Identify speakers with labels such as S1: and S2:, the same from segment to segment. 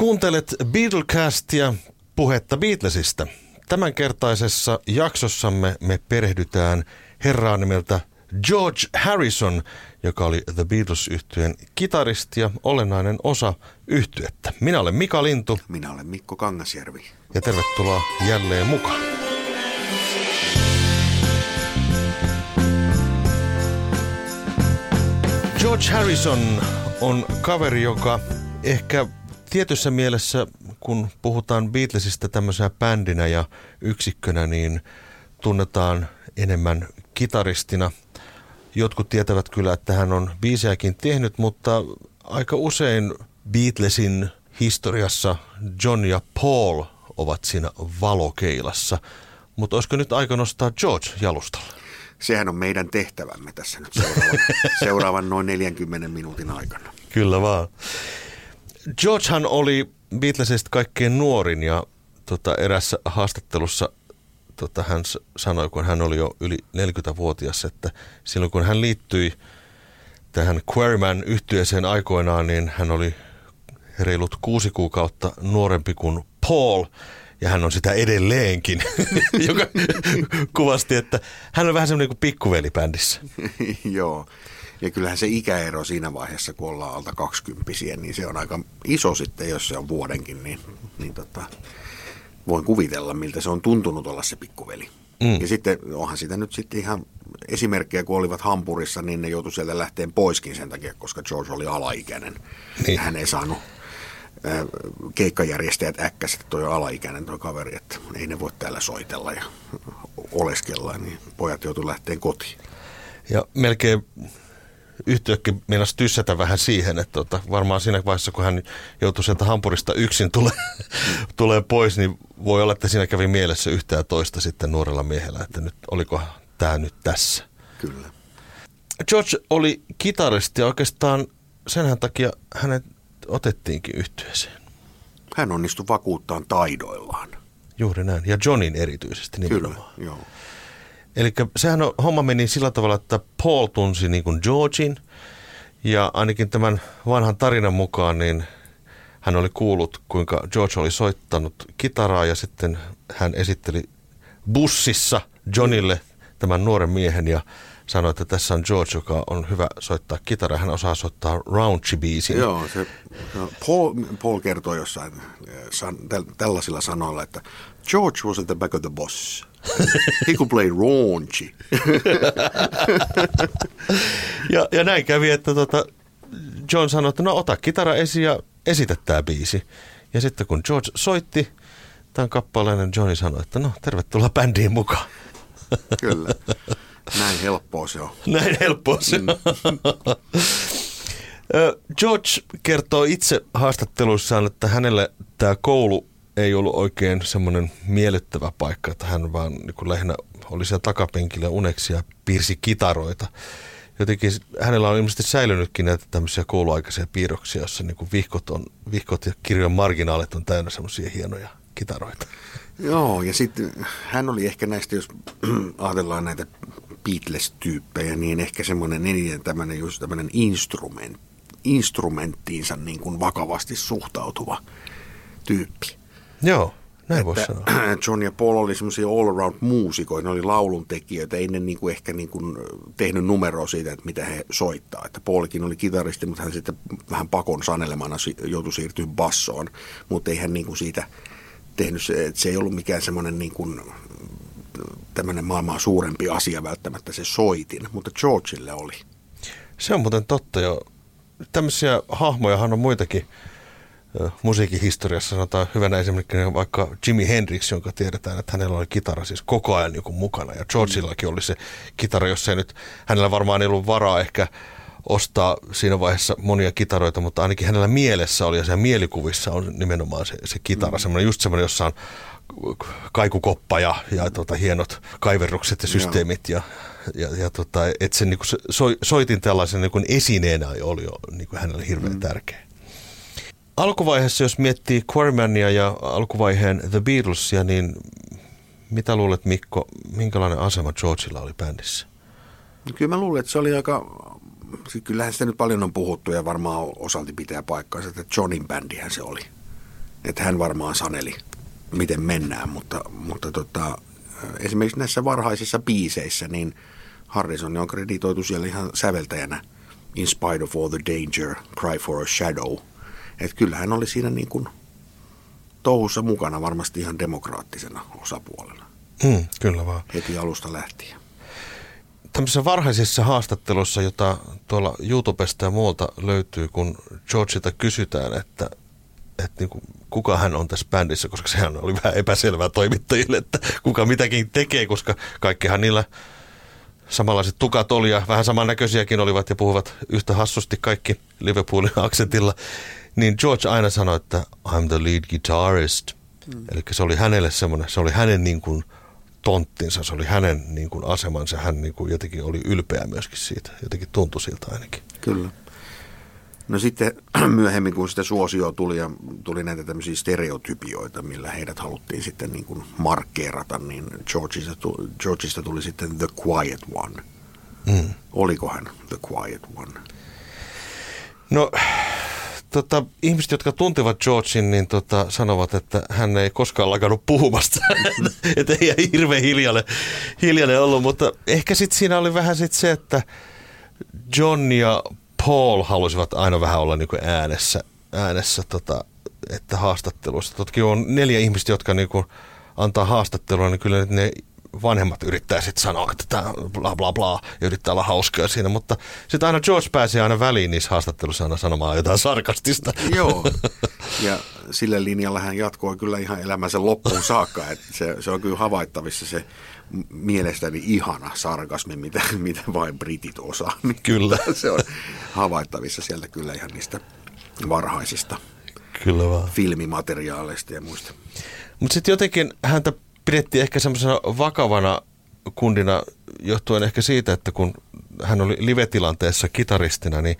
S1: Kuuntelet Beatlecastia, puhetta Beatlesista. Tämänkertaisessa jaksossamme me perehdytään herraan nimeltä George Harrison, joka oli The beatles yhtyeen kitaristi ja olennainen osa yhtyettä. Minä olen Mika Lintu.
S2: Minä olen Mikko Kangasjärvi.
S1: Ja tervetuloa jälleen mukaan. George Harrison on kaveri, joka ehkä tietyssä mielessä, kun puhutaan Beatlesista tämmöisenä bändinä ja yksikkönä, niin tunnetaan enemmän kitaristina. Jotkut tietävät kyllä, että hän on biisejäkin tehnyt, mutta aika usein Beatlesin historiassa John ja Paul ovat siinä valokeilassa. Mutta olisiko nyt aika nostaa George jalustalle?
S2: Sehän on meidän tehtävämme tässä nyt seuraavan, seuraavan noin 40 minuutin aikana.
S1: Kyllä vaan. Georgehan oli Beatlesista kaikkein nuorin ja tota, erässä haastattelussa tota, hän sanoi, kun hän oli jo yli 40-vuotias, että silloin kun hän liittyi tähän Quarryman yhtyeeseen aikoinaan, niin hän oli reilut kuusi kuukautta nuorempi kuin Paul, ja hän on sitä edelleenkin, joka kuvasti, että hän on vähän semmoinen kuin pikkuveli bändissä.
S2: Joo, ja kyllähän se ikäero siinä vaiheessa, kun ollaan alta kaksikymppisiä, niin se on aika iso sitten, jos se on vuodenkin, niin, niin tota, voin kuvitella, miltä se on tuntunut olla se pikkuveli. Mm. Ja sitten onhan sitä nyt sitten ihan esimerkkejä, kun olivat Hampurissa, niin ne joutui sieltä lähteen poiskin sen takia, koska George oli alaikäinen. Niin. Hän ei saanut äh, keikkajärjestäjät äkkäsit, että toi alaikäinen toi kaveri, että ei ne voi täällä soitella ja oleskella, niin pojat joutuivat lähteen kotiin.
S1: Ja melkein yhtiökin meinasi tyssätä vähän siihen, että tota, varmaan siinä vaiheessa, kun hän joutui sieltä Hampurista yksin tule, tulee pois, niin voi olla, että siinä kävi mielessä yhtä ja toista sitten nuorella miehellä, että nyt oliko tämä nyt tässä.
S2: Kyllä.
S1: George oli kitaristi ja oikeastaan senhän takia hänet otettiinkin yhtyeeseen.
S2: Hän onnistui vakuuttaan taidoillaan.
S1: Juuri näin, ja Johnin erityisesti nimenomaan.
S2: Kyllä, joo.
S1: Eli sehän on, homma meni sillä tavalla, että Paul tunsi niin kuin Georgin ja ainakin tämän vanhan tarinan mukaan niin hän oli kuullut, kuinka George oli soittanut kitaraa ja sitten hän esitteli bussissa Johnille tämän nuoren miehen ja sanoi, että tässä on George, joka on hyvä soittaa kitaraa. Hän osaa soittaa Raunchy-biisin.
S2: Joo, se, no, Paul, Paul kertoi jossain eh, san, tällaisilla sanoilla, että George was at the back of the bus. He could play raunchy.
S1: ja, ja näin kävi, että tota, John sanoi, että no ota kitara esiin ja esitä tämä biisi. Ja sitten kun George soitti tämän kappaleen, niin Johnny sanoi, että no tervetuloa bändiin mukaan.
S2: Kyllä. Näin helppoa se on.
S1: Näin helppoa se on. Mm. George kertoo itse haastatteluissaan, että hänelle tämä koulu ei ollut oikein semmoinen miellyttävä paikka, että hän vaan niin lähinnä oli siellä takapenkillä uneksi ja piirsi kitaroita. Jotenkin hänellä on ilmeisesti säilynytkin näitä tämmöisiä kouluaikaisia piirroksia, jossa niin vihkot, on, vihkot ja kirjojen marginaalit on täynnä semmoisia hienoja kitaroita.
S2: Joo, ja sitten hän oli ehkä näistä, jos ajatellaan näitä Beatles-tyyppejä, niin ehkä semmoinen eniten tämmöinen just tämmöinen instrument, instrumenttiinsa niin kuin vakavasti suhtautuva tyyppi.
S1: Joo, näin voisi sanoa.
S2: John ja Paul oli semmoisia all-around muusikoita, ne oli lauluntekijöitä, ei ne niin kuin ehkä niin kuin tehnyt numeroa siitä, että mitä he soittaa. Että Paulikin oli kitaristi, mutta hän sitten vähän pakon sanelemana joutui siirtyä bassoon, mutta ei hän niin kuin siitä tehnyt, se, että se ei ollut mikään semmoinen niin kuin tämmöinen maailmaa suurempi asia välttämättä se soitin, mutta Georgeille oli.
S1: Se on muuten totta jo. Tämmöisiä hahmojahan on muitakin musiikin historiassa sanotaan hyvänä esimerkkinä vaikka Jimi Hendrix, jonka tiedetään, että hänellä oli kitara siis koko ajan niin mukana. Ja Georgillakin oli se kitara, jossa ei nyt, hänellä varmaan ei ollut varaa ehkä ostaa siinä vaiheessa monia kitaroita, mutta ainakin hänellä mielessä oli ja sen mielikuvissa on nimenomaan se, se kitara, mm. semmoinen, just semmoinen, jossa on kaikukoppa ja, ja tota, hienot kaiverrukset ja systeemit ja, ja, ja tota, että se, niin kuin, so, soitin tällaisen niin kuin esineenä oli jo niin kuin hänelle hirveän mm. tärkeä. Alkuvaiheessa, jos miettii Quarrymania ja alkuvaiheen The Beatlesia, niin mitä luulet Mikko, minkälainen asema Georgeilla oli bändissä?
S2: No kyllä mä luulen, että se oli aika, siis kyllähän sitä nyt paljon on puhuttu ja varmaan osalti pitää paikkaansa, että Johnin bändihän se oli. että hän varmaan saneli, miten mennään, mutta, mutta tota, esimerkiksi näissä varhaisissa biiseissä, niin Harrison on kreditoitu siellä ihan säveltäjänä In spite of all the danger, cry for a shadow. Että kyllä hän oli siinä niin kuin touhussa mukana varmasti ihan demokraattisena osapuolena.
S1: Mm, kyllä vaan.
S2: Heti alusta lähtien.
S1: Tämmöisessä varhaisessa haastattelussa, jota tuolla YouTubesta ja muualta löytyy, kun Georgeilta kysytään, että, että niin kuin, kuka hän on tässä bändissä, koska sehän oli vähän epäselvää toimittajille, että kuka mitäkin tekee, koska kaikkihan niillä samanlaiset tukat oli ja vähän samannäköisiäkin olivat ja puhuvat yhtä hassusti kaikki Liverpoolin aksentilla, niin George aina sanoi, että I'm the lead guitarist. Mm. Eli se oli hänelle semmoinen, se oli hänen niin kuin tonttinsa, se oli hänen niin kuin asemansa, hän niin kuin jotenkin oli ylpeä myöskin siitä, jotenkin tuntui siltä ainakin.
S2: Kyllä. No sitten myöhemmin, kun sitä suosio tuli ja tuli näitä tämmöisiä stereotypioita, millä heidät haluttiin sitten niin kuin markkeerata, niin Georgeista tuli, Georgeista tuli sitten The Quiet One. Mm. Oliko hän The Quiet One?
S1: No, tota, ihmiset, jotka tuntevat Georgein, niin tota, sanovat, että hän ei koskaan lakannut puhumasta. että ei hirveän hiljainen, hiljainen ollut, mutta ehkä sitten siinä oli vähän sit se, että John ja Paul halusivat aina vähän olla niin kuin äänessä, äänessä tota, että haastatteluissa. Totkin on neljä ihmistä, jotka niin kuin antaa haastattelua, niin kyllä ne vanhemmat yrittää sitten sanoa, että tämä bla bla bla, ja yrittää olla hauskaa siinä, mutta sitten aina George pääsee aina väliin niissä haastatteluissa aina sanomaan jotain sarkastista.
S2: Joo, ja sillä linjalla hän jatkoi kyllä ihan elämänsä loppuun saakka, että se, se on kyllä havaittavissa se mielestäni ihana sarkasmi, mitä, mitä vain britit osaa. Niin
S1: kyllä.
S2: Se on havaittavissa sieltä kyllä ihan niistä varhaisista
S1: kyllä vaan.
S2: filmimateriaaleista ja muista.
S1: Mutta sitten jotenkin häntä pidettiin ehkä semmoisena vakavana kundina johtuen ehkä siitä, että kun hän oli live-tilanteessa kitaristina, niin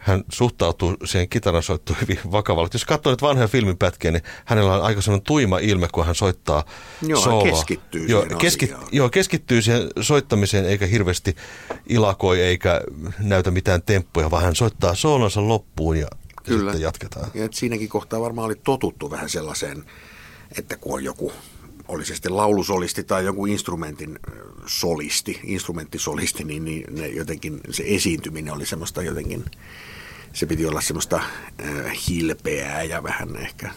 S1: hän suhtautuu siihen kitaran soittuun hyvin vakavalla. Jos katsoo nyt vanhoja filmipätkiä, niin hänellä on aika sellainen tuima ilme, kun hän soittaa
S2: joo,
S1: sooloa.
S2: keskittyy
S1: joo, keski, joo, keskittyy siihen soittamiseen eikä hirveästi ilakoi eikä näytä mitään temppuja, vaan hän soittaa soolonsa loppuun ja, Kyllä. sitten jatketaan.
S2: Ja siinäkin kohtaa varmaan oli totuttu vähän sellaiseen, että kun on joku oli se sitten laulusolisti tai joku instrumentin solisti, instrumenttisolisti, niin, niin ne jotenkin se esiintyminen oli semmoista jotenkin, se piti olla semmoista äh, hilpeää ja vähän ehkä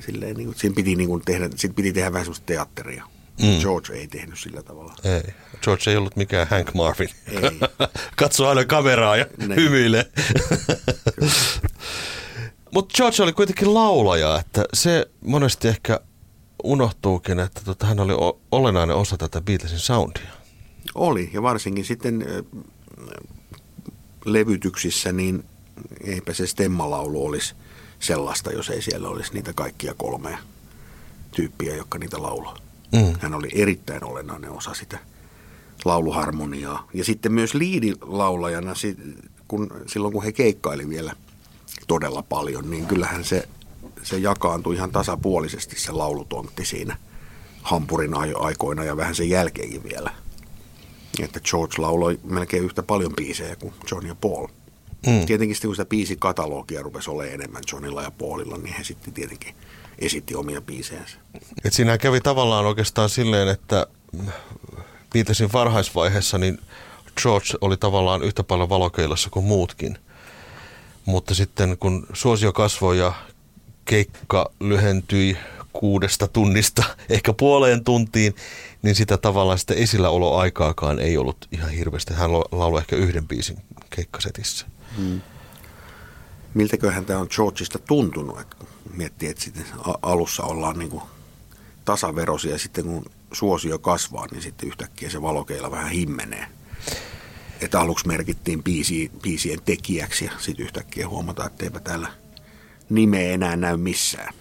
S2: silleen, niin kuin, siinä piti, niin kuin tehdä, siinä piti tehdä vähän semmoista teatteria. Mm. George ei tehnyt sillä tavalla.
S1: Ei. George ei ollut mikään Hank Marvin. Ei. Katsoo aina kameraa ja ne. hymyilee. Mutta George oli kuitenkin laulaja, että se monesti ehkä unohtuukin, että tota, hän oli olennainen osa tätä Beatlesin soundia.
S2: Oli, ja varsinkin sitten levytyksissä, niin eipä se stemmalaulu olisi sellaista, jos ei siellä olisi niitä kaikkia kolmea tyyppiä, jotka niitä laulaa. Mm. Hän oli erittäin olennainen osa sitä lauluharmoniaa. Ja sitten myös liidilaulajana, kun, silloin kun he keikkaili vielä todella paljon, niin kyllähän se se jakaantui ihan tasapuolisesti se laulutontti siinä Hampurin aikoina ja vähän sen jälkeenkin vielä. Että George lauloi melkein yhtä paljon biisejä kuin John ja Paul. Mm. Tietenkin sitten kun sitä biisikatalogia rupesi olemaan enemmän Johnilla ja Paulilla, niin he sitten tietenkin esitti omia biisejänsä.
S1: Et siinä kävi tavallaan oikeastaan silleen, että Beatlesin varhaisvaiheessa niin George oli tavallaan yhtä paljon valokeilassa kuin muutkin. Mutta sitten kun suosio kasvoi ja keikka lyhentyi kuudesta tunnista ehkä puoleen tuntiin, niin sitä tavallaan sitä esilläoloaikaakaan ei ollut ihan hirveästi. Hän lauloi ehkä yhden biisin keikkasetissä. Hmm.
S2: Miltäköhän tämä on Georgeista tuntunut, että miettii, että sitten alussa ollaan niin kuin tasaverosia ja sitten kun suosio kasvaa, niin sitten yhtäkkiä se valokeila vähän himmenee. Että aluksi merkittiin biisi, biisien tekijäksi ja sitten yhtäkkiä huomataan, että eipä täällä – nimeä enää näy missään.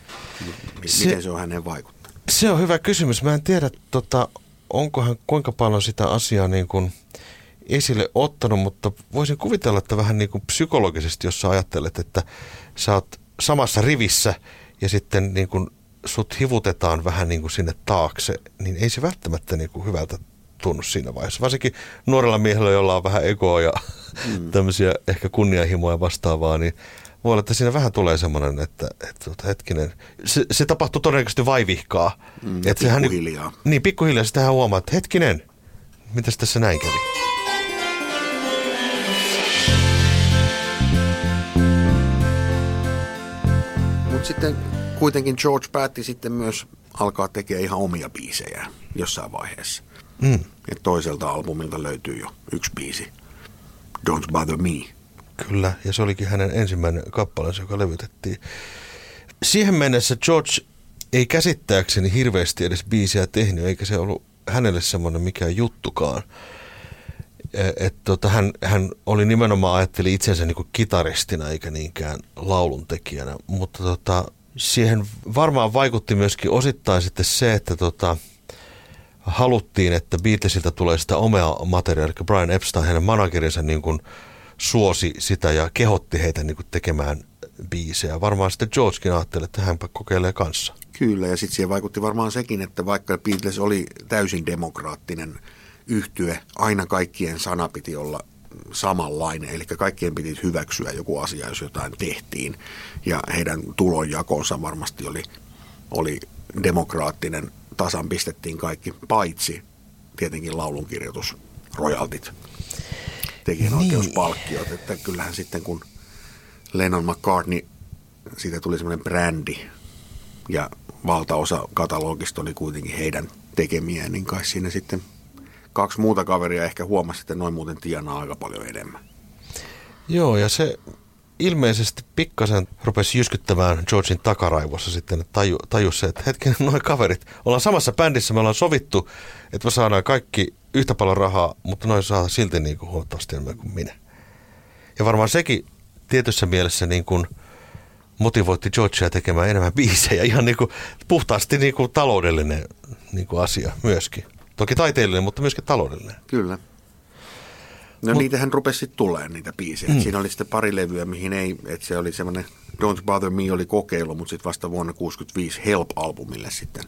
S2: Miten se, se on hänen vaikuttanut?
S1: Se on hyvä kysymys. Mä en tiedä, tota, onko hän kuinka paljon sitä asiaa niin kuin esille ottanut, mutta voisin kuvitella, että vähän niin kuin psykologisesti, jos sä ajattelet, että sä oot samassa rivissä ja sitten niin kuin sut hivutetaan vähän niin kuin sinne taakse, niin ei se välttämättä niin kuin hyvältä tunnu siinä vaiheessa. Varsinkin nuorella miehellä, jolla on vähän egoa ja mm. tämmöisiä ehkä kunnianhimoja vastaavaa, niin Voi olla, että siinä vähän tulee semmoinen, että, että tuota, hetkinen, se, se tapahtuu todennäköisesti vaivihkaa.
S2: Mm,
S1: että sehän,
S2: pikkuhiljaa.
S1: Niin, pikkuhiljaa. Sitten hän huomaa, että hetkinen, mitäs tässä näin kävi?
S2: Mutta sitten kuitenkin George päätti sitten myös alkaa tekemään ihan omia biisejä jossain vaiheessa.
S1: Mm.
S2: Et toiselta albumilta löytyy jo yksi biisi, Don't Bother Me.
S1: Kyllä, ja se olikin hänen ensimmäinen kappaleensa, joka levytettiin. Siihen mennessä George ei käsittääkseni hirveästi edes biisiä tehnyt, eikä se ollut hänelle semmoinen mikään juttukaan. E- Et tota, hän, hän oli nimenomaan ajatteli itsensä niin kuin kitaristina eikä niinkään lauluntekijänä, mutta tota, siihen varmaan vaikutti myöskin osittain sitten se, että tota, haluttiin, että Beatlesilta tulee sitä omea materiaalia, eli Brian Epstein, hänen managerinsa niin kuin suosi sitä ja kehotti heitä niin kuin tekemään biisejä. Varmaan sitten Georgekin ajatteli, että hänpä kokeilee kanssa.
S2: Kyllä, ja sitten siihen vaikutti varmaan sekin, että vaikka Beatles oli täysin demokraattinen yhtye, aina kaikkien sana piti olla samanlainen, eli kaikkien piti hyväksyä joku asia, jos jotain tehtiin, ja heidän tulonjakonsa varmasti oli, oli demokraattinen, tasan pistettiin kaikki, paitsi tietenkin laulunkirjoitus, royaltit, tekijänoikeuspalkkiot, että kyllähän sitten kun Lennon McCartney, siitä tuli semmoinen brändi, ja valtaosa katalogista oli kuitenkin heidän tekemiä, niin kai siinä sitten kaksi muuta kaveria ehkä huomasi, että noin muuten tienaa aika paljon enemmän.
S1: Joo, ja se ilmeisesti pikkasen rupesi jyskyttämään Georgein takaraivossa sitten, että taju, tajus se, että hetken, noin kaverit, ollaan samassa bändissä, me ollaan sovittu, että me saadaan kaikki yhtä paljon rahaa, mutta noin saa silti niin kuin huomattavasti enemmän kuin minä. Ja varmaan sekin tietyssä mielessä niin kuin motivoitti Georgea tekemään enemmän biisejä, ihan niin kuin puhtaasti niin kuin taloudellinen niin kuin asia myöskin. Toki taiteellinen, mutta myöskin taloudellinen.
S2: Kyllä. No Mut, niitähän rupesi sitten tulemaan niitä biisejä. Mm. Siinä oli sitten pari levyä, mihin ei, että se oli semmoinen Don't Bother Me oli kokeilu, mutta sitten vasta vuonna 65 Help-albumille sitten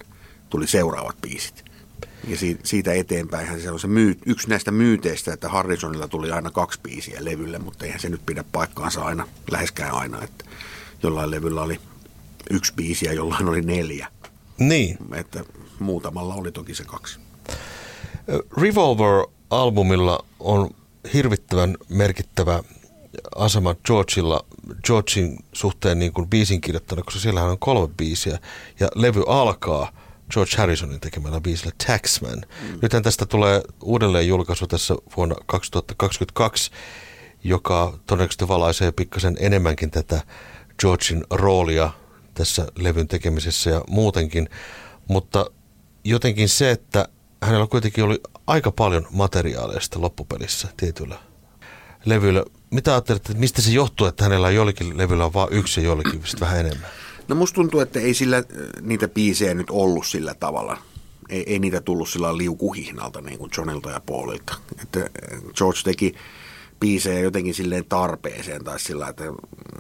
S2: tuli seuraavat biisit. Ja siitä eteenpäin se on se myy, yksi näistä myyteistä, että Harrisonilla tuli aina kaksi biisiä levylle, mutta eihän se nyt pidä paikkaansa aina, läheskään aina, että jollain levyllä oli yksi biisi ja jollain oli neljä.
S1: Niin.
S2: Että muutamalla oli toki se kaksi.
S1: Revolver-albumilla on hirvittävän merkittävä asema Georgeilla, Georgein suhteen niin kuin biisin kirjoittanut, koska siellähän on kolme biisiä ja levy alkaa George Harrisonin tekemällä biisillä Taxman. Mm. Nythän tästä tulee uudelleen julkaisu tässä vuonna 2022, joka todennäköisesti valaisee pikkasen enemmänkin tätä Georgein roolia tässä levyn tekemisessä ja muutenkin, mutta jotenkin se, että hänellä kuitenkin oli aika paljon materiaaleista loppupelissä tietyllä levyllä. Mitä ajattelet, että mistä se johtuu, että hänellä jollakin levyllä on vain yksi ja jollakin vähän enemmän?
S2: No musta tuntuu, että ei sillä niitä biisejä nyt ollut sillä tavalla. Ei, ei niitä tullut sillä liukuhihnalta niin kuin Johnilta ja Paulilta. Että George teki biisejä jotenkin silleen tarpeeseen tai sillä, että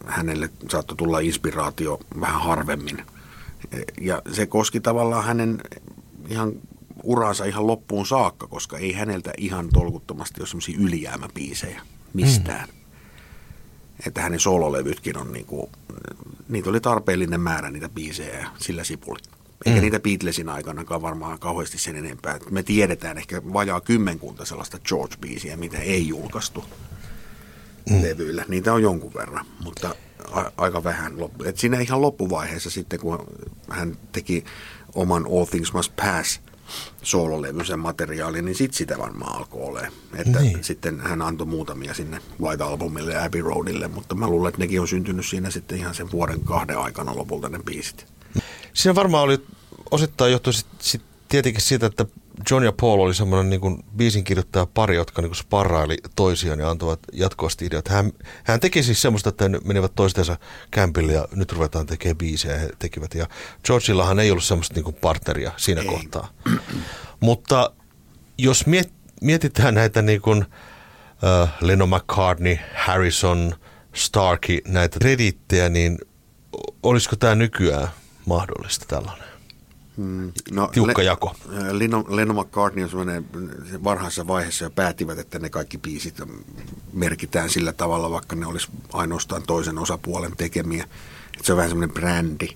S2: hänelle saattoi tulla inspiraatio vähän harvemmin. Ja se koski tavallaan hänen ihan uransa ihan loppuun saakka, koska ei häneltä ihan tolkuttomasti ole semmoisia ylijäämäbiisejä mistään. Mm. Että hänen sololevytkin on niinku, niitä oli tarpeellinen määrä niitä biisejä ja sillä sipuli. Eikä mm. niitä Beatlesin aikanakaan varmaan kauheasti sen enempää. Me tiedetään ehkä vajaa kymmenkunta sellaista George-biisiä, mitä ei julkaistu mm. levyillä. Niitä on jonkun verran, mutta a- aika vähän. Et siinä ihan loppuvaiheessa sitten, kun hän teki oman All Things Must Pass soololevyisen materiaalin, niin sitten sitä varmaan alkoi olemaan. Että niin. sitten hän antoi muutamia sinne White Albumille ja Abbey Roadille, mutta mä luulen, että nekin on syntynyt siinä sitten ihan sen vuoden kahden aikana lopulta ne biisit.
S1: Siinä varmaan oli osittain johtu sit, sit tietenkin siitä, että John ja Paul oli semmoinen niin kuin biisin kirjoittaja pari, jotka niin kuin sparraili toisiaan ja antoivat jatkuvasti ideat. Hän, hän teki siis semmoista, että he menivät toistensa kämpille ja nyt ruvetaan tekemään biisejä he tekivät. Ja Georgillahan ei ollut semmoista niin kuin partneria siinä ei. kohtaa. Mutta jos miet, mietitään näitä niin kuin, uh, Lennon McCartney, Harrison, Starkey, näitä krediittejä, niin olisiko tämä nykyään mahdollista tällainen? Mm, no, Tiukka jako.
S2: Lennon, Lennon McCartney on sellainen varhaisessa vaiheessa jo päättivät, että ne kaikki biisit merkitään sillä tavalla, vaikka ne olisi ainoastaan toisen osapuolen tekemiä. Että se on vähän semmoinen brändi,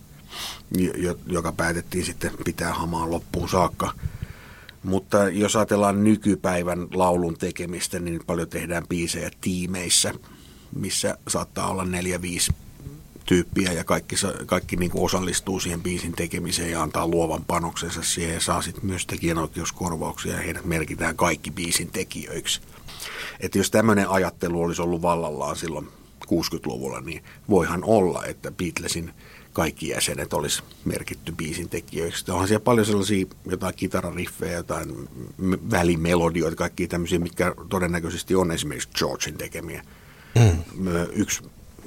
S2: joka päätettiin sitten pitää hamaan loppuun saakka. Mutta jos ajatellaan nykypäivän laulun tekemistä, niin paljon tehdään biisejä tiimeissä, missä saattaa olla neljä, viisi tyyppiä ja kaikki, kaikki niin kuin osallistuu siihen biisin tekemiseen ja antaa luovan panoksensa siihen ja saa sitten myös tekijänoikeuskorvauksia ja heidät merkitään kaikki biisin tekijöiksi. Että jos tämmöinen ajattelu olisi ollut vallallaan silloin 60-luvulla, niin voihan olla, että Beatlesin kaikki jäsenet olisi merkitty biisin tekijöiksi. Onhan siellä paljon sellaisia jotain kitarariffejä, jotain välimelodioita, kaikki tämmöisiä, mitkä todennäköisesti on esimerkiksi Georgein tekemiä. Mm. Yksi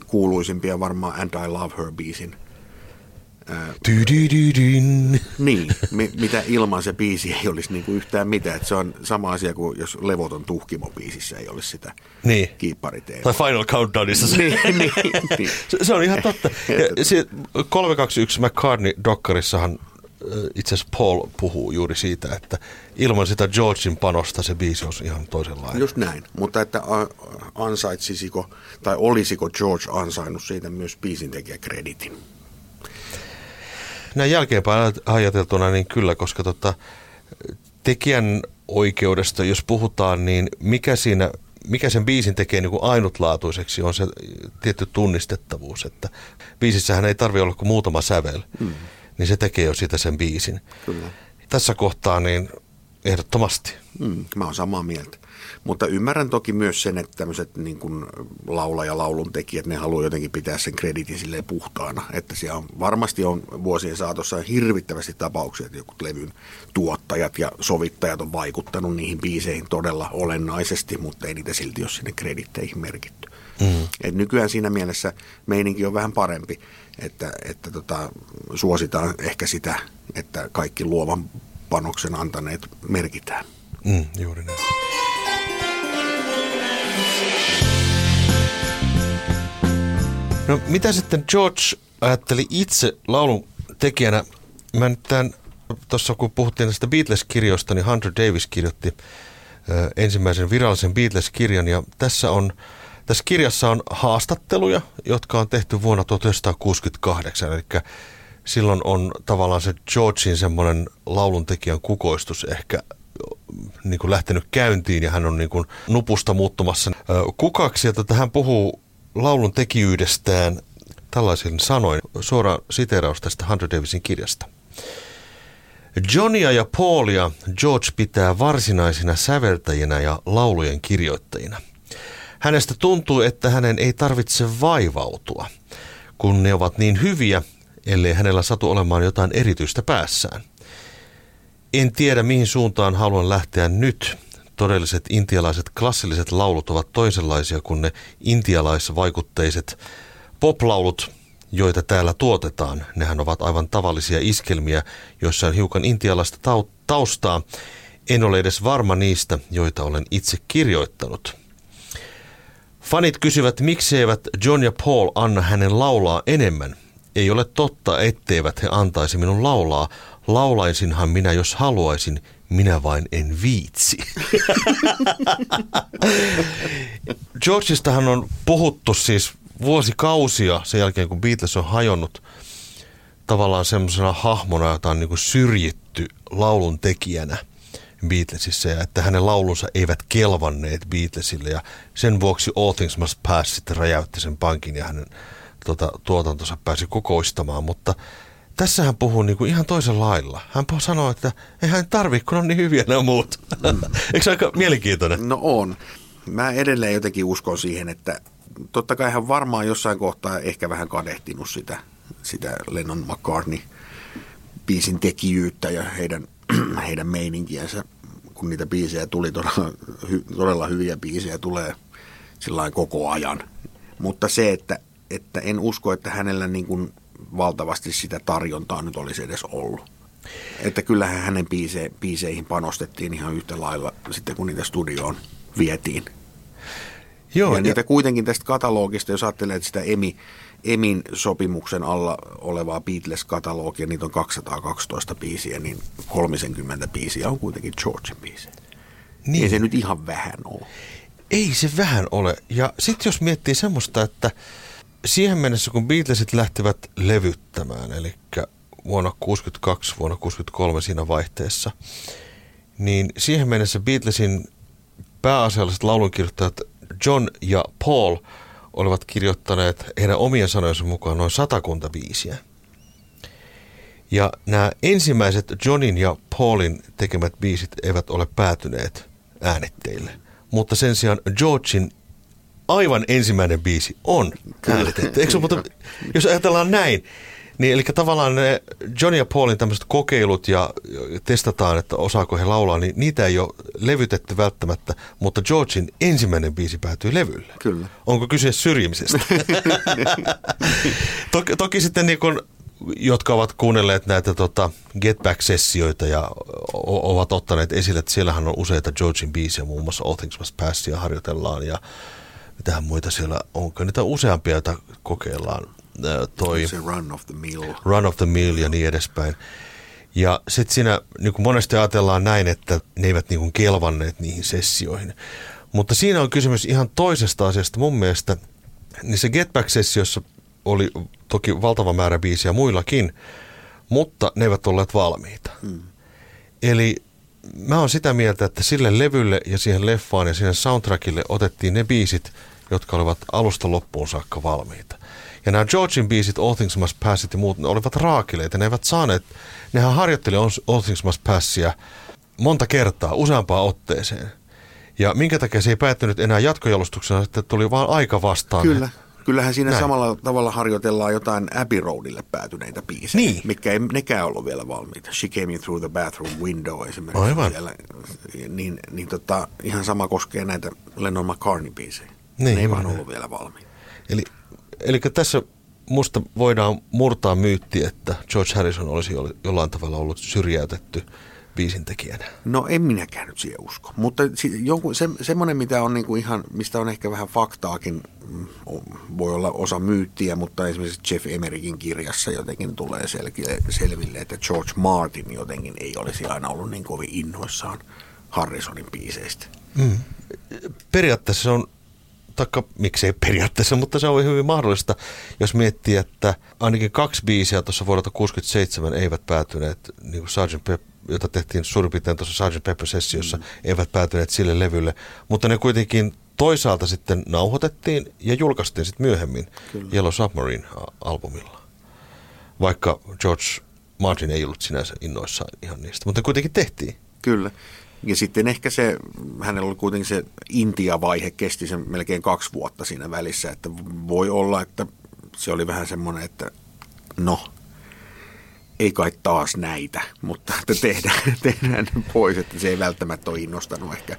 S2: kuuluisimpia varmaan And I Love Her-biisin. Niin, mitä ilman se biisi ei olisi niin kuin yhtään mitään. Että se on sama asia kuin jos Levoton tuhkimo-biisissä ei olisi sitä
S1: niin.
S2: kiippariteemaa.
S1: Tai Final Countdownissa. Se, niin, niin, niin. se, se on ihan totta. Ja, se 321 McCartney-dokkarissahan itse asiassa Paul puhuu juuri siitä, että ilman sitä Georgein panosta se biisi olisi ihan toisenlainen.
S2: Just näin, mutta että ansaitsisiko tai olisiko George ansainnut siitä myös kreditin?
S1: Näin jälkeenpäin ajateltuna niin kyllä, koska tota, tekijän oikeudesta, jos puhutaan, niin mikä siinä mikä sen biisin tekee niin kuin ainutlaatuiseksi on se tietty tunnistettavuus, että biisissähän ei tarvitse olla kuin muutama sävel. Mm niin se tekee jo sitä sen biisin. Kyllä. Tässä kohtaa niin ehdottomasti.
S2: Mm, mä oon samaa mieltä. Mutta ymmärrän toki myös sen, että tämmöiset niin kuin laula- ja laulun tekijät, ne haluaa jotenkin pitää sen kreditin silleen puhtaana. Että siellä on, varmasti on vuosien saatossa hirvittävästi tapauksia, että joku levyn tuottajat ja sovittajat on vaikuttanut niihin biiseihin todella olennaisesti, mutta ei niitä silti ole sinne kreditteihin merkitty. Mm. Et nykyään siinä mielessä meininki on vähän parempi että, että tota, suositaan ehkä sitä, että kaikki luovan panoksen antaneet merkitään.
S1: Mm, juuri näin. No mitä sitten George ajatteli itse laulun tekijänä? Mä nyt tämän, tuossa kun puhuttiin näistä Beatles-kirjoista, niin Hunter Davis kirjoitti ö, ensimmäisen virallisen Beatles-kirjan ja tässä on tässä kirjassa on haastatteluja, jotka on tehty vuonna 1968, eli silloin on tavallaan se Georgein semmoinen lauluntekijän kukoistus ehkä niin kuin lähtenyt käyntiin ja hän on niin kuin nupusta muuttumassa kukaksi. Ja hän puhuu laulun tekijöydestään tällaisin sanoin, suora siteraus tästä Hunter Davisin kirjasta. Johnia ja Paulia George pitää varsinaisina säveltäjinä ja laulujen kirjoittajina – Hänestä tuntuu, että hänen ei tarvitse vaivautua, kun ne ovat niin hyviä, ellei hänellä satu olemaan jotain erityistä päässään. En tiedä, mihin suuntaan haluan lähteä nyt. Todelliset intialaiset klassilliset laulut ovat toisenlaisia kuin ne intialaisvaikutteiset poplaulut, joita täällä tuotetaan. Nehän ovat aivan tavallisia iskelmiä, joissa on hiukan intialaista taustaa. En ole edes varma niistä, joita olen itse kirjoittanut. Fanit kysyvät, miksi eivät John ja Paul anna hänen laulaa enemmän. Ei ole totta, etteivät he antaisi minun laulaa. Laulaisinhan minä, jos haluaisin. Minä vain en viitsi. Georgestahan on puhuttu siis vuosikausia sen jälkeen, kun Beatles on hajonnut tavallaan semmoisena hahmona, jota on niin syrjitty laulun tekijänä – Beatlesissa ja että hänen laulunsa eivät kelvanneet Beatlesille ja sen vuoksi All Things Must Pass sitten räjäytti sen pankin ja hänen tuota, tuotantonsa pääsi kokoistamaan, mutta tässä hän puhuu niin kuin ihan toisen lailla. Hän sanoo, että ei hän tarvitse, kun on niin hyviä nämä muut. Mm. Eikö se aika mielenkiintoinen?
S2: No on. Mä edelleen jotenkin uskon siihen, että totta kai hän varmaan jossain kohtaa ehkä vähän kadehtinut sitä, sitä Lennon McCartney biisin tekijyyttä ja heidän, heidän meininkiänsä kun niitä biisejä tuli, todella, hy, todella hyviä biisejä tulee sillä koko ajan. Mutta se, että, että en usko, että hänellä niin kuin valtavasti sitä tarjontaa nyt olisi edes ollut. Että kyllähän hänen biise, biiseihin panostettiin ihan yhtä lailla sitten, kun niitä studioon vietiin. Joo, ja, ja niitä kuitenkin tästä katalogista, jos ajattelee, että sitä Emi, Emin sopimuksen alla olevaa Beatles-katalogia, niitä on 212 biisiä, niin 30 biisiä on kuitenkin Georgein biisiä. Niin. Ei se nyt ihan vähän ole.
S1: Ei se vähän ole. Ja sitten jos miettii semmoista, että siihen mennessä kun Beatlesit lähtivät levyttämään, eli vuonna 62, vuonna 63 siinä vaihteessa, niin siihen mennessä Beatlesin pääasialliset laulunkirjoittajat John ja Paul olivat kirjoittaneet heidän omien sanojensa mukaan noin satakunta biisiä. Ja nämä ensimmäiset Johnin ja Paulin tekemät biisit eivät ole päätyneet äänetteille. Mutta sen sijaan Georgein aivan ensimmäinen biisi on äänitetty. Eikö, mutta jos ajatellaan näin, niin, eli tavallaan ne John ja Paulin tämmöiset kokeilut ja testataan, että osaako he laulaa, niin niitä ei ole levytetty välttämättä, mutta Georgein ensimmäinen biisi päätyy levylle.
S2: Kyllä.
S1: Onko kyse syrjimisestä? toki, toki sitten niin kun, jotka ovat kuunnelleet näitä tota, Get Back-sessioita ja o- ovat ottaneet esille, että siellähän on useita Georgein biisejä, muun muassa All Things Must Pass ja harjoitellaan ja mitähän muita siellä onko. Niitä useampia, joita kokeillaan toi
S2: se Run of the Mill.
S1: Run of the Mill ja niin edespäin. Ja sitten siinä niin kuin monesti ajatellaan näin, että ne eivät niin kuin kelvanneet niihin sessioihin. Mutta siinä on kysymys ihan toisesta asiasta mun mielestä. Niissä Get Back-sessioissa oli toki valtava määrä biisiä muillakin, mutta ne eivät olleet valmiita. Hmm. Eli mä oon sitä mieltä, että sille levylle ja siihen leffaan ja siihen soundtrackille otettiin ne biisit, jotka olivat alusta loppuun saakka valmiita. Ja nämä Georgin biisit, All Things Must Passit ja muut, ne olivat raakileita. Ne eivät saaneet, nehän harjoitteli All Things Must Passia monta kertaa, useampaan otteeseen. Ja minkä takia se ei päättynyt enää jatkojalostuksena, että tuli vaan aika vastaan.
S2: Kyllä. Kyllähän siinä Näin. samalla tavalla harjoitellaan jotain Abbey Roadille päätyneitä biisejä, niin. mitkä ei nekään ollut vielä valmiita. She Came In Through the Bathroom Window esimerkiksi. Aivan. Vielä, niin, niin tota, ihan sama koskee näitä Lennon McCartney-biisejä. Niin, ne ei vaan ollut vielä valmiita.
S1: Eli Eli tässä musta voidaan murtaa myytti, että George Harrison olisi jollain tavalla ollut syrjäytetty biisintekijänä.
S2: No en minäkään nyt siihen usko, mutta jonkun, se, semmoinen, mitä on niinku ihan, mistä on ehkä vähän faktaakin, mm, voi olla osa myyttiä, mutta esimerkiksi Jeff Emerickin kirjassa jotenkin tulee selkeä, selville, että George Martin jotenkin ei olisi aina ollut niin kovin innoissaan Harrisonin biiseistä. Mm.
S1: Periaatteessa se on taikka miksei periaatteessa, mutta se on hyvin mahdollista, jos miettii, että ainakin kaksi biisiä tuossa vuodelta 67 eivät päätyneet, niin kuin Sgt. Pep, jota tehtiin suurin piirtein tuossa Sgt. Pepper-sessiossa, mm. eivät päätyneet sille levylle, mutta ne kuitenkin toisaalta sitten nauhoitettiin ja julkaistiin sitten myöhemmin Kyllä. Yellow Submarine-albumilla. Vaikka George Martin ei ollut sinänsä innoissaan ihan niistä, mutta kuitenkin tehtiin.
S2: Kyllä. Ja sitten ehkä se, hänellä oli kuitenkin se Intia-vaihe, kesti sen melkein kaksi vuotta siinä välissä, että voi olla, että se oli vähän semmoinen, että no, ei kai taas näitä, mutta että tehdään, tehdään pois, että se ei välttämättä ole innostanut ehkä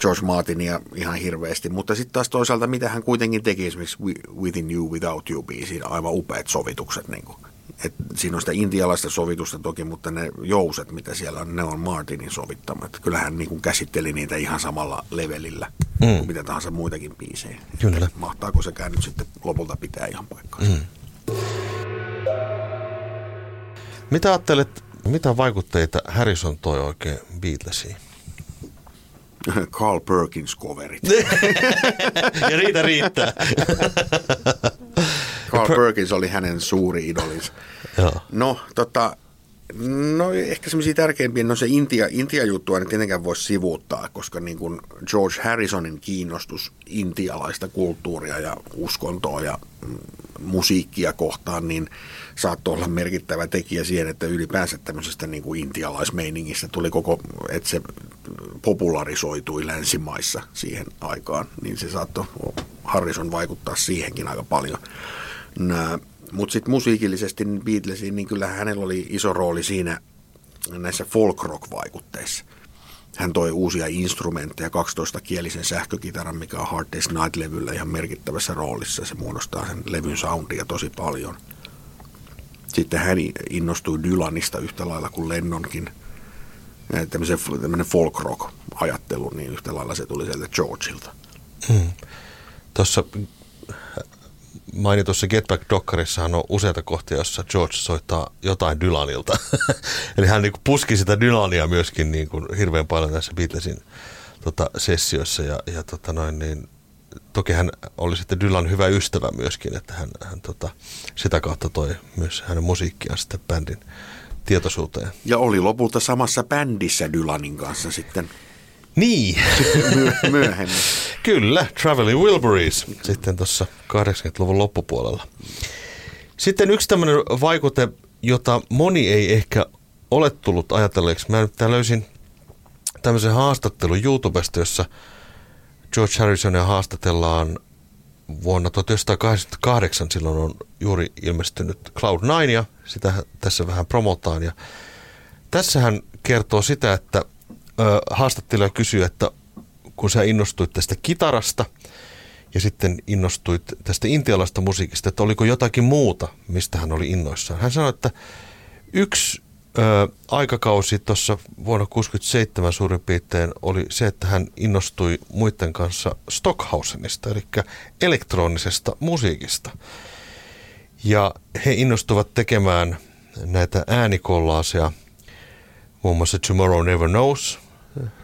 S2: George Martinia ihan hirveästi. Mutta sitten taas toisaalta, mitä hän kuitenkin teki esimerkiksi Within You, Without You biisiin, aivan upeat sovitukset niin kuin et siinä on sitä intialaista sovitusta toki, mutta ne jouset, mitä siellä on, ne on Martinin sovittamat. Kyllähän niin kuin käsitteli niitä ihan samalla levelillä mm. kuin mitä tahansa muitakin biisejä.
S1: Kyllä. Et
S2: mahtaako sekään nyt sitten lopulta pitää ihan paikkaa? Mm.
S1: Mitä ajattelet, mitä vaikutteita Harrison toi oikein Beatlesiin?
S2: Carl Perkins coverit.
S1: ja riitä riittää.
S2: Carl per- Perkins oli hänen suuri idolinsa. No, tota, No ehkä semmoisia tärkeimpiä, no se Intia, Intia-juttua ei tietenkään voi sivuuttaa, koska niin kuin George Harrisonin kiinnostus intialaista kulttuuria ja uskontoa ja mm, musiikkia kohtaan, niin saattoi olla merkittävä tekijä siihen, että ylipäänsä tämmöisestä niin kuin intialaismeiningistä tuli koko, että se popularisoitui länsimaissa siihen aikaan, niin se saattoi Harrison vaikuttaa siihenkin aika paljon. Mutta sitten musiikillisesti niin Beatlesiin, niin kyllä hänellä oli iso rooli siinä näissä folk rock-vaikutteissa. Hän toi uusia instrumentteja, 12-kielisen sähkökitaran, mikä on Hard Day's Night-levyllä ihan merkittävässä roolissa. Se muodostaa sen levyn soundia tosi paljon. Sitten hän innostui Dylanista yhtä lailla kuin Lennonkin. Tämmöinen folk rock ajattelu, niin yhtä lailla se tuli sieltä Georgeilta.
S1: Hmm. Tuossa mainitussa Get Back-dokkarissahan on useita kohtia, jossa George soittaa jotain Dylanilta. Eli hän niin puski sitä Dylania myöskin niin kuin hirveän paljon tässä Beatlesin tota, sessioissa. Ja, ja tota noin, niin, toki hän oli sitten Dylan hyvä ystävä myöskin, että hän, hän tota, sitä kautta toi myös hänen musiikkiaan sitten bändin tietoisuuteen.
S2: Ja oli lopulta samassa bändissä Dylanin kanssa sitten
S1: niin.
S2: myöhemmin.
S1: Kyllä, Traveling Wilburys sitten tuossa 80-luvun loppupuolella. Sitten yksi tämmöinen vaikute, jota moni ei ehkä ole tullut ajatelleeksi. Mä nyt löysin tämmöisen haastattelun YouTubesta, jossa George Harrisonia haastatellaan vuonna 1988. Silloin on juuri ilmestynyt Cloud9 ja sitä tässä vähän promotaan. Ja tässä hän kertoo sitä, että haastattelija kysyi, että kun sä innostuit tästä kitarasta ja sitten innostuit tästä intialaista musiikista, että oliko jotakin muuta, mistä hän oli innoissaan. Hän sanoi, että yksi ö, aikakausi tuossa vuonna 1967 suurin piirtein oli se, että hän innostui muiden kanssa Stockhausenista, eli elektronisesta musiikista. Ja he innostuvat tekemään näitä äänikollaaseja, muun muassa Tomorrow Never Knows,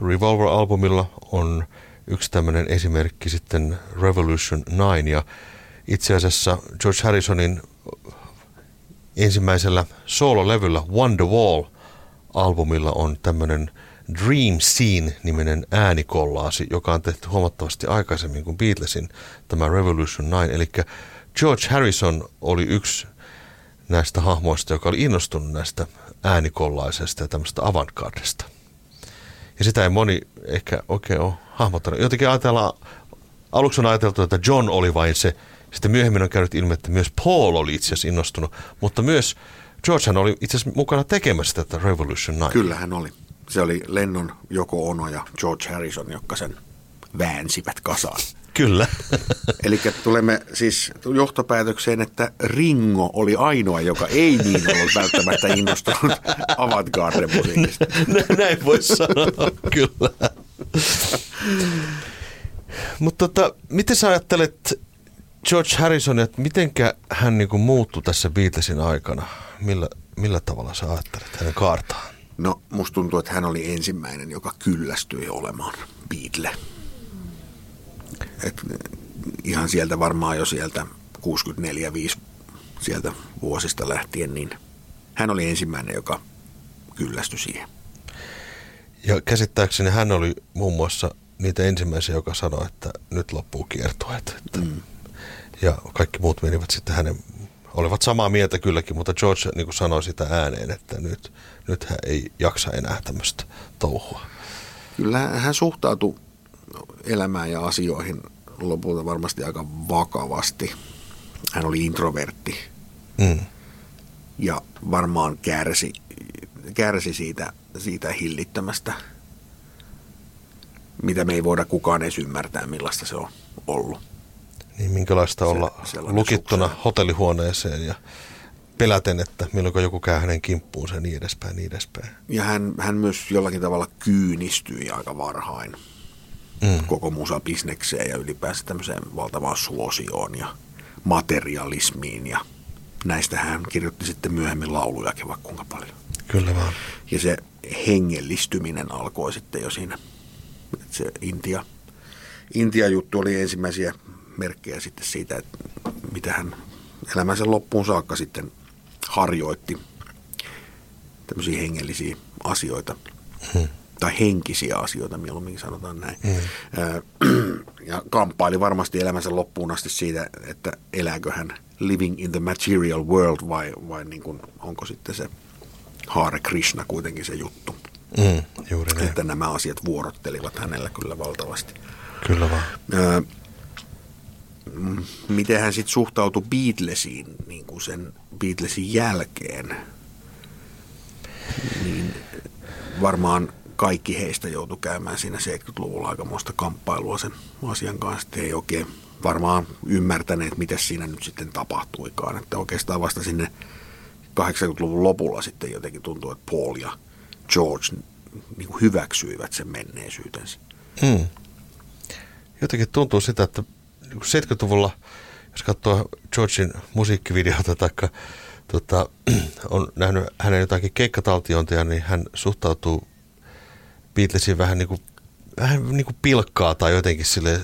S1: Revolver-albumilla on yksi tämmöinen esimerkki sitten Revolution 9 ja itse asiassa George Harrisonin ensimmäisellä soololevyllä Wall albumilla on tämmöinen Dream Scene-niminen äänikollaasi, joka on tehty huomattavasti aikaisemmin kuin Beatlesin tämä Revolution 9. Eli George Harrison oli yksi näistä hahmoista, joka oli innostunut näistä äänikollaisesta ja tämmöistä avantgardesta. Ja sitä ei moni ehkä oikein ole hahmottanut. Jotenkin ajatellaan, aluksi on ajateltu, että John oli vain se. Sitten myöhemmin on käynyt ilmi, että myös Paul oli itse asiassa innostunut. Mutta myös Georgehan oli itse asiassa mukana tekemässä tätä Revolution 9.
S2: Kyllä hän oli. Se oli Lennon, Joko Ono ja George Harrison, jotka sen väänsivät kasaan.
S1: Kyllä.
S2: Eli tulemme siis johtopäätökseen, että Ringo oli ainoa, joka ei niin ollut välttämättä innostunut avantgarde-musiikista.
S1: Näin voisi sanoa, kyllä. Mutta tota, miten sä ajattelet George Harrison, että mitenkä hän niinku muuttui tässä Beatlesin aikana? Millä, millä tavalla sä ajattelet hänen kaartaan?
S2: No, musta tuntuu, että hän oli ensimmäinen, joka kyllästyi olemaan Beatle. Et ihan sieltä varmaan jo sieltä 64-5 sieltä vuosista lähtien, niin hän oli ensimmäinen, joka kyllästyi siihen.
S1: Ja käsittääkseni hän oli muun muassa niitä ensimmäisiä, joka sanoi, että nyt loppuu kiertueet. Että mm. Ja kaikki muut menivät sitten hänen, olivat samaa mieltä kylläkin, mutta George niin kuin sanoi sitä ääneen, että nyt, nyt hän ei jaksa enää tämmöistä touhua.
S2: Kyllä hän suhtautui elämään ja asioihin lopulta varmasti aika vakavasti. Hän oli introvertti mm. ja varmaan kärsi, kärsi siitä, siitä hillittömästä, mitä me ei voida kukaan edes ymmärtää, millaista se on ollut.
S1: Niin minkälaista se, olla lukittuna sukseen. hotellihuoneeseen ja peläten, että milloin joku käy hänen kimppuunsa ja niin edespäin, niin edespäin.
S2: Ja hän, hän myös jollakin tavalla kyynistyi aika varhain mm. koko musabisnekseen ja ylipäänsä tämmöiseen valtavaan suosioon ja materialismiin ja näistä hän kirjoitti sitten myöhemmin laulujakin vaikka kuinka paljon.
S1: Kyllä vaan.
S2: Ja se hengellistyminen alkoi sitten jo siinä. Se Intia, Intia-juttu oli ensimmäisiä merkkejä sitten siitä, että mitä hän elämänsä loppuun saakka sitten harjoitti tämmöisiä hengellisiä asioita. Hmm tai henkisiä asioita, mieluummin sanotaan näin. Mm. Ja kamppaili varmasti elämänsä loppuun asti siitä, että elääkö hän living in the material world vai, vai niin kuin, onko sitten se Hare Krishna kuitenkin se juttu.
S1: Mm, juuri näin.
S2: Että nämä asiat vuorottelivat hänellä kyllä valtavasti.
S1: Kyllä vaan. Öö,
S2: miten hän sitten suhtautui Beatlesiin niin kuin sen Beatlesin jälkeen, niin varmaan kaikki heistä joutui käymään siinä 70-luvulla aikamoista kamppailua sen asian kanssa. Että ei oikein varmaan ymmärtäneet, mitä siinä nyt sitten tapahtuikaan. Että oikeastaan vasta sinne 80-luvun lopulla sitten jotenkin tuntui, että Paul ja George niin kuin hyväksyivät sen menneisyytensä. Hmm.
S1: jotenkin tuntuu sitä, että 70-luvulla, jos katsoo Georgein musiikkivideota tai tota, on nähnyt hänen jotakin keikkataltiointia, niin hän suhtautuu Beatlesiin vähän niin kuin, vähän niin kuin pilkkaa tai jotenkin sille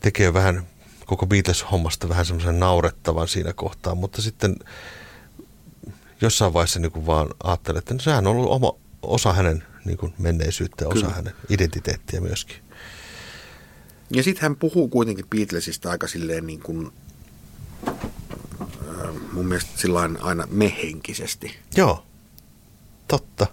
S1: tekee vähän koko Beatles-hommasta vähän semmoisen naurettavan siinä kohtaa, mutta sitten jossain vaiheessa niin kuin vaan ajattelee, että no, sehän on ollut oma, osa hänen niin kuin menneisyyttä ja osa Kyllä. hänen identiteettiä myöskin.
S2: Ja sitten hän puhuu kuitenkin Beatlesista aika silleen niin kuin, äh, mun mielestä sillain aina mehenkisesti.
S1: Joo, totta.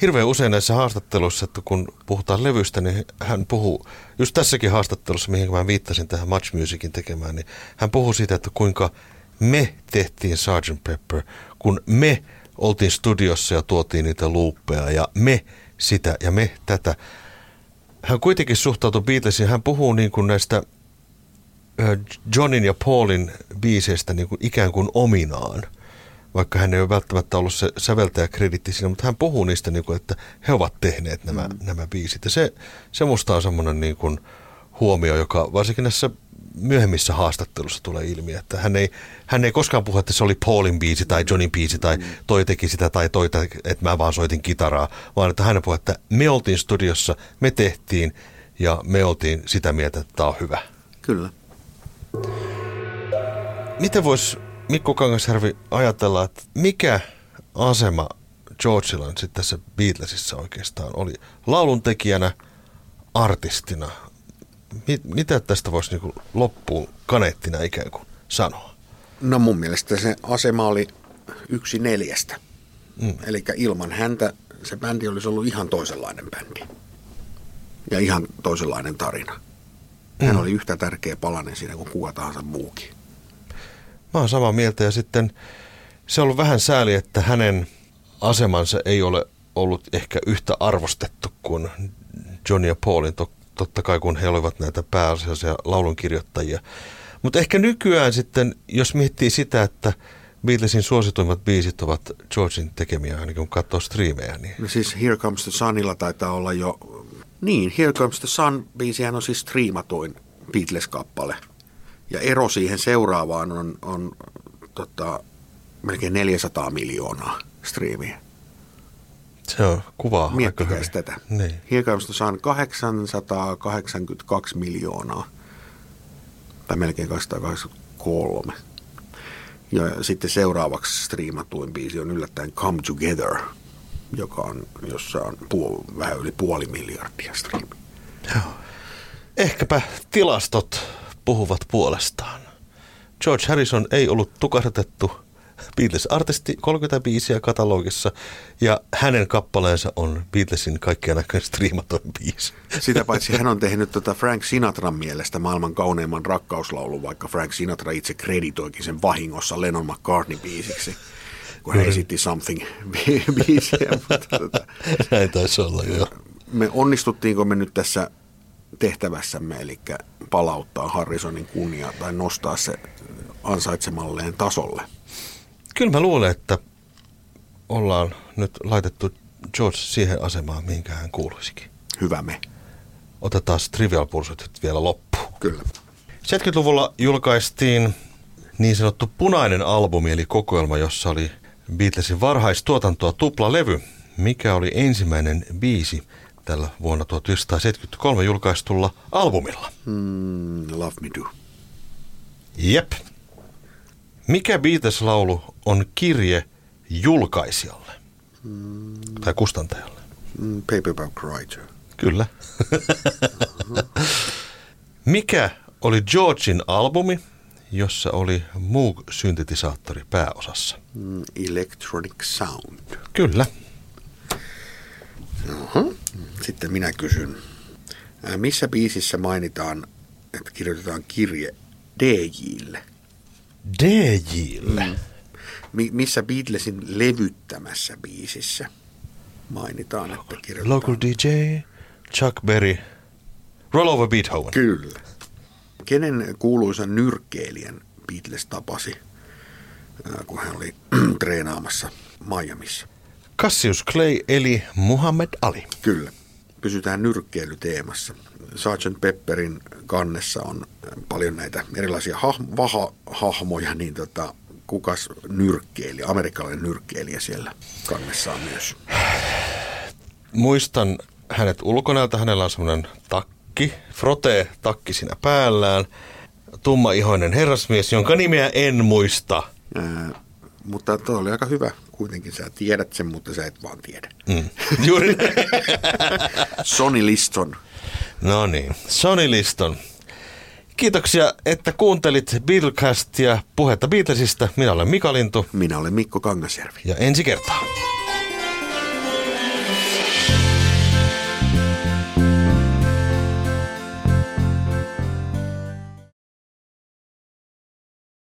S1: Hirveän usein näissä haastatteluissa, että kun puhutaan levystä, niin hän puhuu, just tässäkin haastattelussa, mihin mä viittasin tähän Much Musicin tekemään, niin hän puhuu siitä, että kuinka me tehtiin Sgt. Pepper, kun me oltiin studiossa ja tuotiin niitä luuppeja ja me sitä ja me tätä. Hän kuitenkin suhtautui Beatlesiin, hän puhuu niin kuin näistä Johnin ja Paulin biiseistä niin kuin ikään kuin ominaan, vaikka hän ei ole välttämättä ollut se säveltäjäkreditti siinä, mutta hän puhuu niistä, niin kuin, että he ovat tehneet nämä, mm. nämä biisit. Ja se, se musta on semmoinen niin kuin huomio, joka varsinkin näissä myöhemmissä haastattelussa tulee ilmi, että hän ei, hän ei koskaan puhu, että se oli Paulin biisi tai Johnin biisi tai mm. toi teki sitä tai toi, että mä vaan soitin kitaraa, vaan että hän puhuu, että me oltiin studiossa, me tehtiin ja me oltiin sitä mieltä, että tämä on hyvä.
S2: Kyllä.
S1: Miten voisi Mikko Kangasjärvi ajatella, että mikä asema Georgeilla sitten tässä Beatlesissa oikeastaan oli? Lauluntekijänä, artistina, mit, mitä tästä voisi niin loppuun kaneettina ikään kuin sanoa?
S2: No mun mielestä se asema oli yksi neljästä. Mm. Eli ilman häntä se bändi olisi ollut ihan toisenlainen bändi. Ja ihan toisenlainen tarina. Hän mm. oli yhtä tärkeä palanen siinä kuin kuka tahansa muukin.
S1: Mä oon samaa mieltä ja sitten se on ollut vähän sääli, että hänen asemansa ei ole ollut ehkä yhtä arvostettu kuin Johnny ja Paulin totta kai kun he olivat näitä pääasiallisia laulunkirjoittajia. Mutta ehkä nykyään sitten, jos miettii sitä, että Beatlesin suosituimmat biisit ovat Georgein tekemiä, ainakin kun katsoo striimejä. Niin...
S2: No siis Here Comes the Sunilla taitaa olla jo... Niin, Here Comes the Sun biisihän on siis striimatuin Beatles-kappale. Ja ero siihen seuraavaan on, on tota, melkein 400 miljoonaa striimiä.
S1: Se on kuvaa
S2: Miettikää tätä. Niin. The Sun 882 miljoonaa. Tai melkein 283. Ja sitten seuraavaksi striimatuin biisi on yllättäen Come Together, joka on, jossa on puol- vähän yli puoli miljardia striimi.
S1: Joo. Ehkäpä tilastot puhuvat puolestaan. George Harrison ei ollut tukahdutettu Beatles-artisti 35 katalogissa ja hänen kappaleensa on Beatlesin kaikkien näköinen striimaton biisi.
S2: Sitä paitsi hän on tehnyt tota Frank Sinatran mielestä maailman kauneimman rakkauslaulu, vaikka Frank Sinatra itse kreditoikin sen vahingossa Lennon McCartney-biisiksi kun hän esitti Something biisiä.
S1: Mutta, tota, Näin taisi olla, joo.
S2: Me onnistuttiinko me nyt tässä tehtävässämme, eli palauttaa Harrisonin kunnia tai nostaa se ansaitsemalleen tasolle?
S1: Kyllä mä luulen, että ollaan nyt laitettu George siihen asemaan, mihinkä hän kuuluisikin.
S2: Hyvä me.
S1: Otetaan Trivial Pursuit vielä loppuun.
S2: Kyllä.
S1: 70-luvulla julkaistiin niin sanottu punainen albumi, eli kokoelma, jossa oli Beatlesin varhaistuotantoa tuplalevy, mikä oli ensimmäinen biisi tällä vuonna 1973 julkaistulla albumilla.
S2: Mm, love me do.
S1: Jep. Mikä Beatles-laulu on kirje julkaisijalle mm. tai kustantajalle?
S2: Mm, Paperback Writer.
S1: Kyllä. Mikä oli Georgin albumi, jossa oli Moog-syntetisaattori pääosassa?
S2: Mm, Electronic Sound.
S1: Kyllä.
S2: Uh-huh. Sitten minä kysyn, missä biisissä mainitaan, että kirjoitetaan kirje DJille?
S1: DJille? Mm.
S2: Mi- missä Beatlesin levyttämässä biisissä mainitaan, että kirjoitetaan.
S1: Local DJ, Chuck Berry, Roll Over Beethoven.
S2: Kyllä. Kenen kuuluisan nyrkkeilijän Beatles tapasi, kun hän oli treenaamassa Miamiissa?
S1: Cassius Clay eli Muhammad Ali.
S2: Kyllä. pysytään nyrkkeilyteemassa. Sgt. Pepperin kannessa on paljon näitä erilaisia hah- vaha-hahmoja, niin tota, kukas nyrkkeilijä, amerikkalainen nyrkkeilijä siellä kannessa on myös?
S1: Muistan hänet ulkonäöltä. Hänellä on semmoinen takki, frote-takki siinä päällään. Tummaihoinen herrasmies, jonka nimeä en muista.
S2: Ää, mutta tuo oli aika hyvä kuitenkin. Sä tiedät sen, mutta sä et vaan tiedä.
S1: Mm. Juuri
S2: Sonny Liston.
S1: No niin, Sonny Liston. Kiitoksia, että kuuntelit Beatlecastia puhetta Beatlesista. Minä olen Mika Lintu.
S2: Minä olen Mikko Kangasjärvi.
S1: Ja ensi kertaa.